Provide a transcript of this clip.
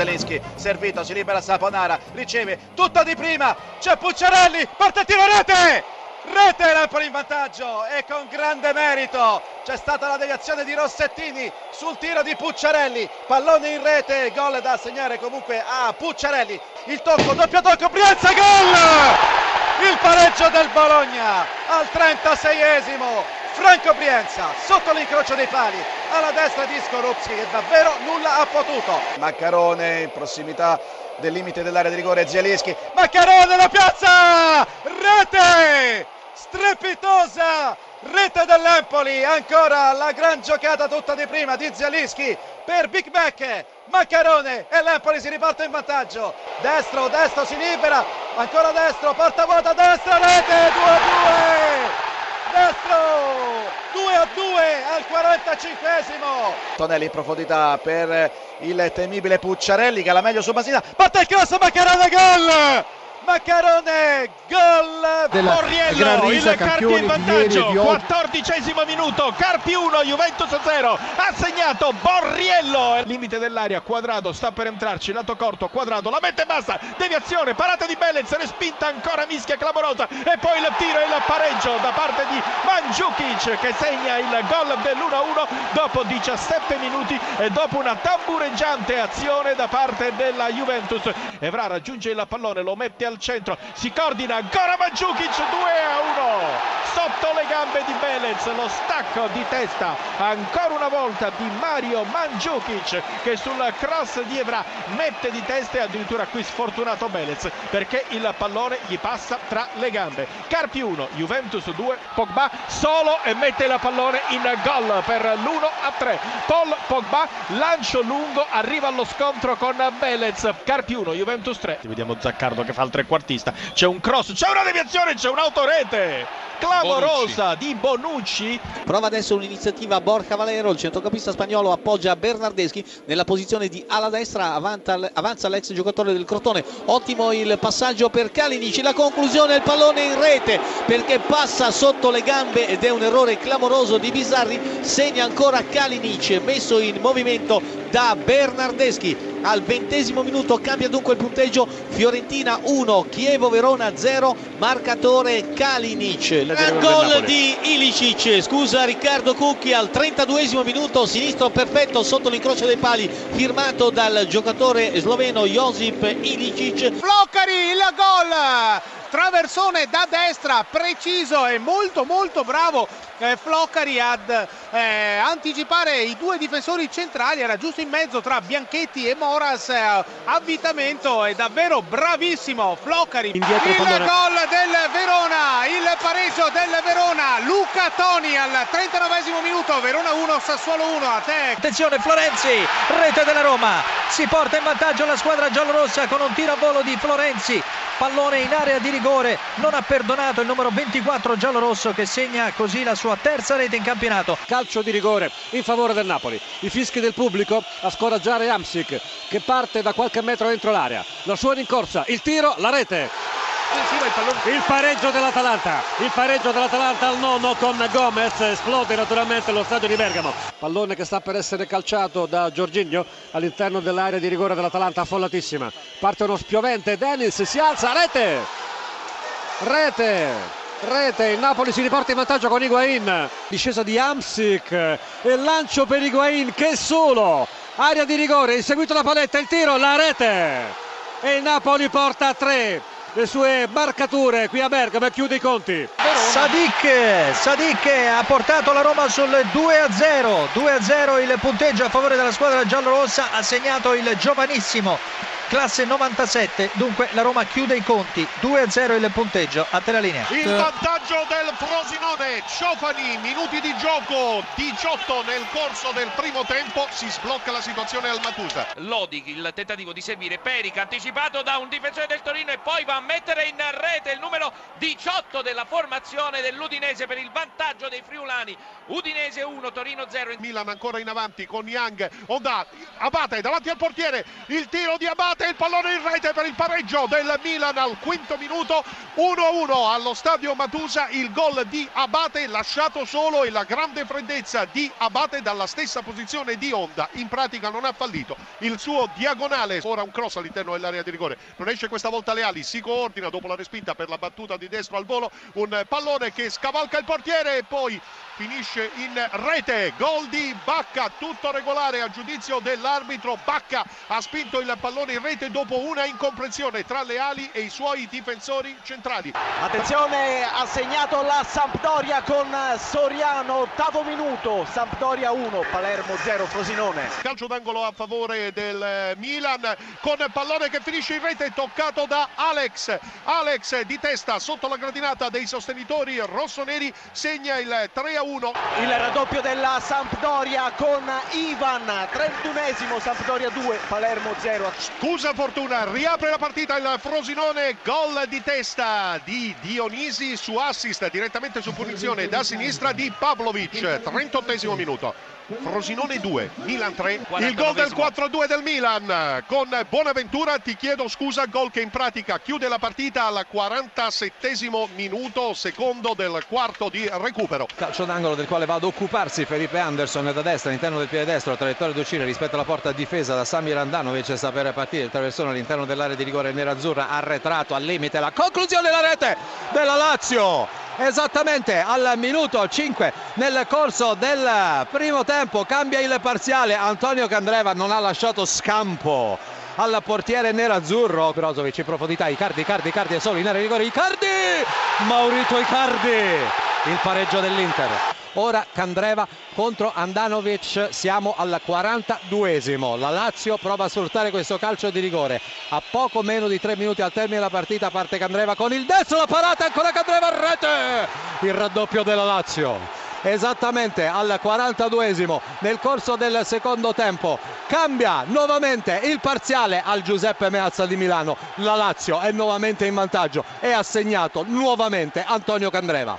Zelinski, servito, si libera Saponara, riceve tutta di prima, c'è Pucciarelli, parte tiro rete! Rete l'Empoli in vantaggio e con grande merito c'è stata la deviazione di Rossettini sul tiro di Pucciarelli, pallone in rete, gol da assegnare comunque a Pucciarelli, il tocco, doppio tocco, Brianza, gol! Il pareggio del Bologna al 36esimo, Franco Brienza sotto l'incrocio dei pali alla destra di Scorupsi e davvero nulla ha potuto. Maccarone in prossimità del limite dell'area di rigore Zielinski, Maccarone la piazza! Rete! Strepitosa! Rete dell'Empoli, ancora la gran giocata tutta di prima di Zielinski per Big Mac, Maccarone e l'Empoli si riporta in vantaggio. Destro, destro si libera, ancora destro, porta vuota, destra, rete, 2 a 2! Destro! 2 a 2 al 45esimo Tonelli in profondità per il temibile Pucciarelli che ha la meglio su Basina parte il cross Maccarone gol Maccarone, gol della Borriello, il Carpi in vantaggio, quattordicesimo minuto, Carpi 1, Juventus 0, ha segnato Borriello, limite dell'aria, Quadrado sta per entrarci, lato corto, Quadrado la mette bassa, deviazione, parata di Belez, respinta ancora mischia clamorosa e poi il tiro e il pareggio da parte di Mandzukic che segna il gol dell'1-1 dopo 17 minuti e dopo una tambureggiante azione da parte della Juventus. Evra raggiunge il pallone, lo mette al centro, si coordina ancora Mandzukic 2 a 1 sotto le gambe di Belez, lo stacco di testa ancora una volta di Mario Mandzukic che sul cross di Evra mette di testa e addirittura qui sfortunato Belez perché il pallone gli passa tra le gambe. Carpi 1, Juventus 2, Pogba solo e mette il pallone in gol per l'1 a 3. Paul Pogba, lancio lungo, arriva allo scontro con Belez. Carpi 1, Juventus 3. Vediamo Zaccardo che fa il trequartista. C'è un cross, c'è una deviazione, c'è un'autorete clamorosa Bonucci. di Bonucci. Prova adesso un'iniziativa Borja Valero, il centrocampista spagnolo appoggia Bernardeschi nella posizione di ala destra, avanza l'ex giocatore del Crotone. Ottimo il passaggio per Kalinic, la conclusione il pallone in rete perché passa sotto le gambe ed è un errore clamoroso di Bizzarri, segna ancora Kalinic messo in movimento da Bernardeschi al ventesimo minuto cambia dunque il punteggio. Fiorentina 1 Chievo Verona 0 marcatore Kalinic. Gol di Ilicic. Scusa Riccardo Cucchi al 32esimo minuto. Sinistro perfetto sotto l'incrocio dei pali firmato dal giocatore sloveno Josip Ilicic. Floccari il gol! Traversone da destra preciso e molto molto bravo eh, Floccari ad eh, anticipare i due difensori centrali. Era giusto in mezzo tra Bianchetti e Moras eh, avvitamento è davvero bravissimo Floccari Indietro il pallone. gol del Verona il pareggio del Verona Luca Toni al 39 minuto Verona 1 Sassuolo 1 a te attenzione Florenzi rete della Roma si porta in vantaggio la squadra giallorossa con un tiro a volo di Florenzi pallone in area di rigore. Non ha perdonato il numero 24 giallorosso che segna così la sua terza rete in campionato. Calcio di rigore in favore del Napoli. I fischi del pubblico a scoraggiare Amsic che parte da qualche metro dentro l'area. La sua rincorsa il tiro la rete il pareggio dell'Atalanta, il pareggio dell'Atalanta al nono con Gomez, esplode naturalmente lo stadio di Bergamo. Pallone che sta per essere calciato da Giorginio all'interno dell'area di rigore dell'Atalanta, affollatissima. Parte uno spiovente, Dennis si alza, rete! Rete! Rete, il Napoli si riporta in vantaggio con Higuain, discesa di Amsic e lancio per Higuain che solo, area di rigore, inseguito la paletta, il tiro, la rete e il Napoli porta a tre le sue marcature qui a Bergamo e chiude i conti. Sadik, Sadik ha portato la Roma sul 2-0, 2-0 il punteggio a favore della squadra giallorossa, ha segnato il giovanissimo classe 97, dunque la Roma chiude i conti, 2-0 il punteggio, a te la linea. Il vantaggio del Frosinone, Ciofani, minuti di gioco, 18 nel corso del primo tempo, si sblocca la situazione al Matusa. Lodi, il tentativo di servire Perica, anticipato da un difensore del Torino e poi va a mettere in rete il numero 18 della formazione dell'Udinese per il vantaggio dei friulani. Udinese 1, Torino 0. Milan ancora in avanti con Young, Oda, Abate davanti al portiere, il tiro di Abate Abate il pallone in rete per il pareggio del Milan al quinto minuto 1-1 allo stadio Matusa il gol di Abate lasciato solo e la grande freddezza di Abate dalla stessa posizione di Onda in pratica non ha fallito. Il suo diagonale ora un cross all'interno dell'area di rigore. Non esce questa volta le ali si coordina dopo la respinta per la battuta di destro al volo un pallone che scavalca il portiere e poi finisce in rete. Gol di Bacca tutto regolare a giudizio dell'arbitro. Bacca ha spinto il pallone in rete dopo una incomprensione tra le ali e i suoi difensori centrali. Attenzione ha segnato la Sampdoria con Soriano ottavo minuto. Sampdoria 1 Palermo 0 Frosinone. Calcio d'angolo a favore del Milan con pallone che finisce in rete toccato da Alex. Alex di testa sotto la gradinata dei sostenitori rossoneri segna il 3 a 1 il raddoppio della Sampdoria con Ivan 31esimo Sampdoria 2 Palermo 0 scusa fortuna riapre la partita il Frosinone gol di testa di Dionisi su assist direttamente su punizione da sinistra di Pavlovic 38 minuto Frosinone 2, Milan 3. Il gol del 4-2 del Milan con Bonaventura, ti chiedo scusa, gol che in pratica chiude la partita al 47 minuto, secondo del quarto di recupero. Calcio d'angolo del quale va ad occuparsi Felipe Anderson da destra all'interno del piede destro, traiettoria d'uscita rispetto alla porta difesa da Samir Andanovic, sta per partire il traversone all'interno dell'area di rigore nerazzurra, arretrato al limite, la conclusione della rete della Lazio esattamente al minuto 5 nel corso del primo tempo cambia il parziale. Antonio Candreva non ha lasciato scampo al portiere nerazzurro. Brozovic in profondità Icardi, Icardi, Icardi è solo in area di rigore. Icardi! Maurito Icardi! Il pareggio dell'Inter ora Candreva contro Andanovic siamo al 42esimo la Lazio prova a sfruttare questo calcio di rigore. A poco meno di 3 minuti al termine della partita parte Candreva con il destro la parata ancora Candreva a rete! Il raddoppio della Lazio. Esattamente al 42esimo nel corso del secondo tempo cambia nuovamente il parziale al Giuseppe Meazza di Milano. La Lazio è nuovamente in vantaggio e ha segnato nuovamente Antonio Candreva